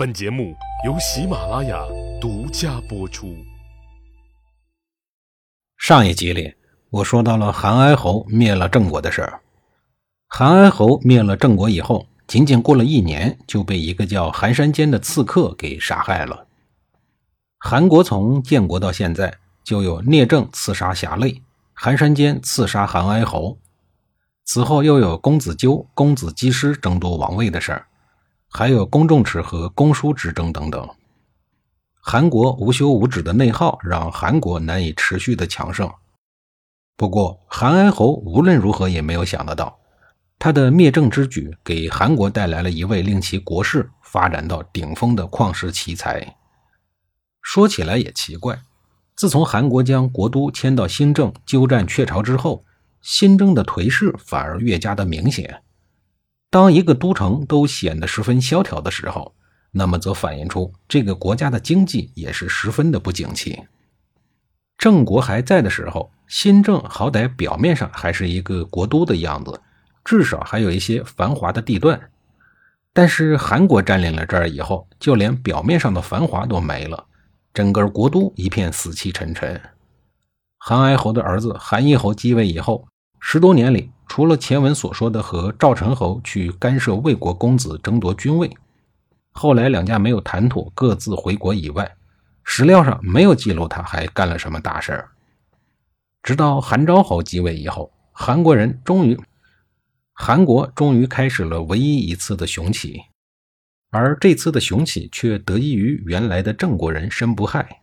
本节目由喜马拉雅独家播出。上一集里，我说到了韩哀侯灭了郑国的事儿。韩哀侯灭了郑国以后，仅仅过了一年，就被一个叫韩山坚的刺客给杀害了。韩国从建国到现在，就有聂政刺杀侠累，韩山坚刺杀韩哀侯。此后又有公子纠、公子姬师争夺王位的事儿，还有公仲齿和公叔之争等等。韩国无休无止的内耗让韩国难以持续的强盛。不过，韩哀侯无论如何也没有想得到，他的灭郑之举给韩国带来了一位令其国势发展到顶峰的旷世奇才。说起来也奇怪，自从韩国将国都迁到新郑，鸠占鹊巢之后。新政的颓势反而越加的明显。当一个都城都显得十分萧条的时候，那么则反映出这个国家的经济也是十分的不景气。郑国还在的时候，新郑好歹表面上还是一个国都的样子，至少还有一些繁华的地段。但是韩国占领了这儿以后，就连表面上的繁华都没了，整个国都一片死气沉沉。韩哀侯的儿子韩义侯继位以后。十多年里，除了前文所说的和赵成侯去干涉魏国公子争夺君位，后来两家没有谈妥，各自回国以外，史料上没有记录他还干了什么大事儿。直到韩昭侯继位以后，韩国人终于，韩国终于开始了唯一一次的雄起，而这次的雄起却得益于原来的郑国人申不害。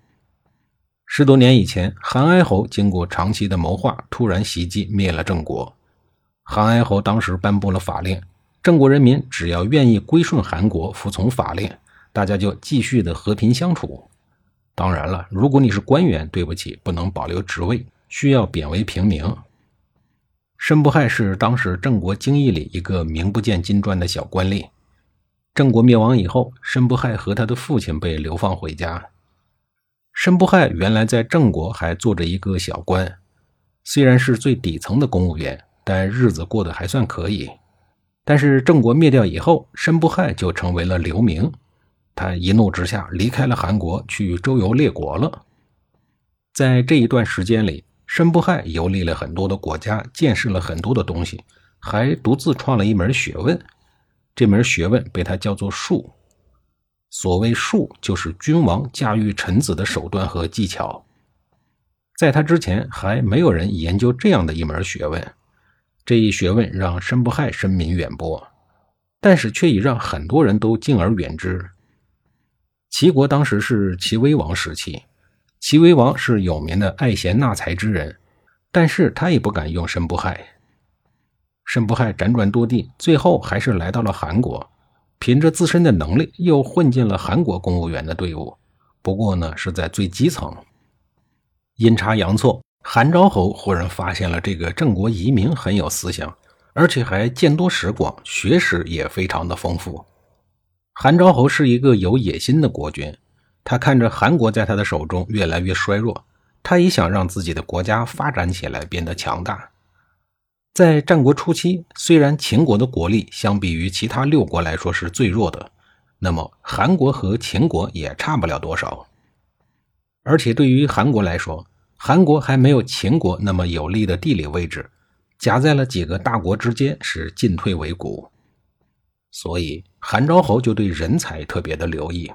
十多年以前，韩哀侯经过长期的谋划，突然袭击灭了郑国。韩哀侯当时颁布了法令，郑国人民只要愿意归顺韩国，服从法令，大家就继续的和平相处。当然了，如果你是官员，对不起，不能保留职位，需要贬为平民。申不害是当时郑国京邑里一个名不见经传的小官吏。郑国灭亡以后，申不害和他的父亲被流放回家。申不害原来在郑国还做着一个小官，虽然是最底层的公务员，但日子过得还算可以。但是郑国灭掉以后，申不害就成为了流民，他一怒之下离开了韩国，去周游列国了。在这一段时间里，申不害游历了很多的国家，见识了很多的东西，还独自创了一门学问，这门学问被他叫做术。所谓术，就是君王驾驭臣子的手段和技巧。在他之前，还没有人研究这样的一门学问。这一学问让申不害声名远播，但是却已让很多人都敬而远之。齐国当时是齐威王时期，齐威王是有名的爱贤纳才之人，但是他也不敢用申不害。申不害辗转多地，最后还是来到了韩国。凭着自身的能力，又混进了韩国公务员的队伍。不过呢，是在最基层。阴差阳错，韩昭侯忽然发现了这个郑国移民很有思想，而且还见多识广，学识也非常的丰富。韩昭侯是一个有野心的国君，他看着韩国在他的手中越来越衰弱，他也想让自己的国家发展起来，变得强大。在战国初期，虽然秦国的国力相比于其他六国来说是最弱的，那么韩国和秦国也差不了多少。而且对于韩国来说，韩国还没有秦国那么有利的地理位置，夹在了几个大国之间，是进退维谷。所以韩昭侯就对人才特别的留意。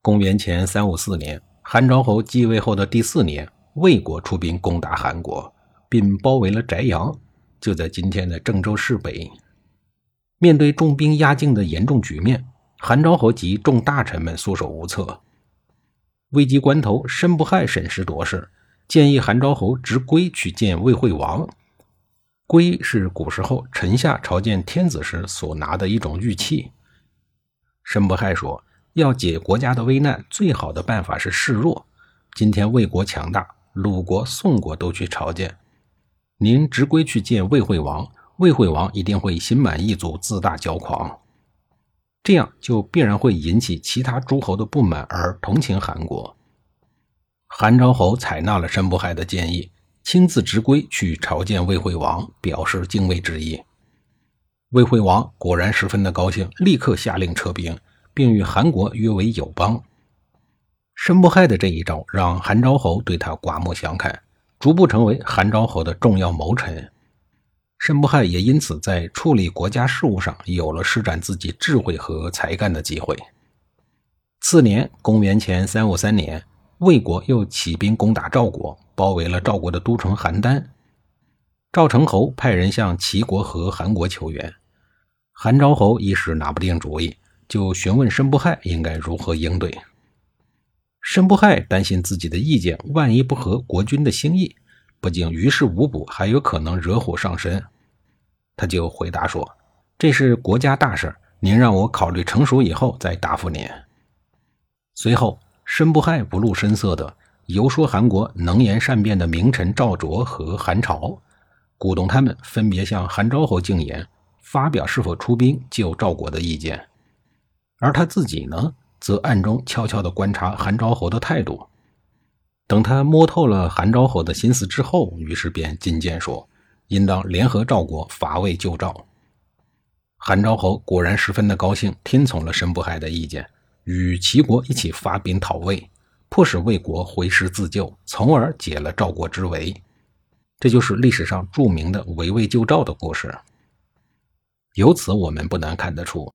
公元前三五四年，韩昭侯继位后的第四年，魏国出兵攻打韩国。并包围了翟阳，就在今天的郑州市北。面对重兵压境的严重局面，韩昭侯及众大臣们束手无策。危急关头，申不害审时度势，建议韩昭侯执圭去见魏惠王。圭是古时候臣下朝见天子时所拿的一种玉器。申不害说：“要解国家的危难，最好的办法是示弱。今天魏国强大，鲁国、宋国都去朝见。”您直归去见魏惠王，魏惠王一定会心满意足、自大骄狂，这样就必然会引起其他诸侯的不满而同情韩国。韩昭侯采纳了申不害的建议，亲自直归去朝见魏惠王，表示敬畏之意。魏惠王果然十分的高兴，立刻下令撤兵，并与韩国约为友邦。申不害的这一招让韩昭侯对他刮目相看，逐步成为韩昭侯的重要谋臣。申不害也因此在处理国家事务上有了施展自己智慧和才干的机会。次年，公元前三五三年，魏国又起兵攻打赵国，包围了赵国的都城邯郸。赵成侯派人向齐国和韩国求援，韩昭侯一时拿不定主意，就询问申不害应该如何应对。申不害担心自己的意见万一不合国君的心意，不仅于事无补，还有可能惹火上身，他就回答说：“这是国家大事，您让我考虑成熟以后再答复您。”随后，申不害不露声色地游说韩国能言善辩的名臣赵卓和韩朝，鼓动他们分别向韩昭侯进言，发表是否出兵救赵国的意见，而他自己呢？则暗中悄悄地观察韩昭侯的态度，等他摸透了韩昭侯的心思之后，于是便进谏说：“应当联合赵国伐魏救赵。”韩昭侯果然十分的高兴，听从了申不害的意见，与齐国一起发兵讨魏，迫使魏国回师自救，从而解了赵国之围。这就是历史上著名的围魏救赵的故事。由此，我们不难看得出。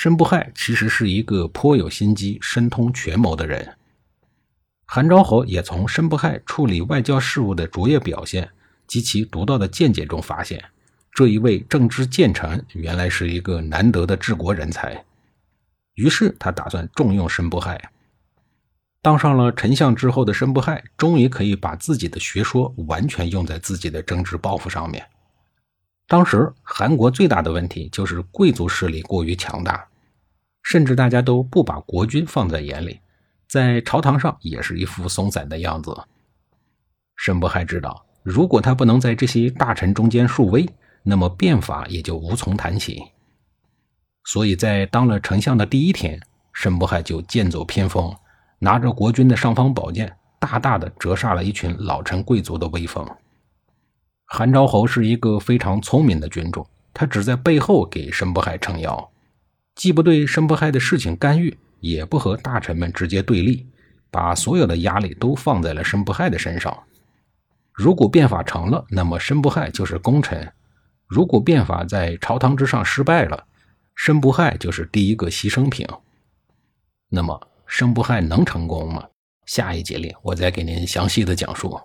申不害其实是一个颇有心机、深通权谋的人。韩昭侯也从申不害处理外交事务的卓越表现及其独到的见解中发现，这一位政治谏臣原来是一个难得的治国人才。于是他打算重用申不害。当上了丞相之后的申不害，终于可以把自己的学说完全用在自己的政治抱负上面。当时韩国最大的问题就是贵族势力过于强大，甚至大家都不把国君放在眼里，在朝堂上也是一副松散的样子。申不害知道，如果他不能在这些大臣中间树威，那么变法也就无从谈起。所以在当了丞相的第一天，申不害就剑走偏锋，拿着国君的尚方宝剑，大大的折煞了一群老臣贵族的威风。韩昭侯是一个非常聪明的君主，他只在背后给申不害撑腰，既不对申不害的事情干预，也不和大臣们直接对立，把所有的压力都放在了申不害的身上。如果变法成了，那么申不害就是功臣；如果变法在朝堂之上失败了，申不害就是第一个牺牲品。那么申不害能成功吗？下一节里我再给您详细的讲述。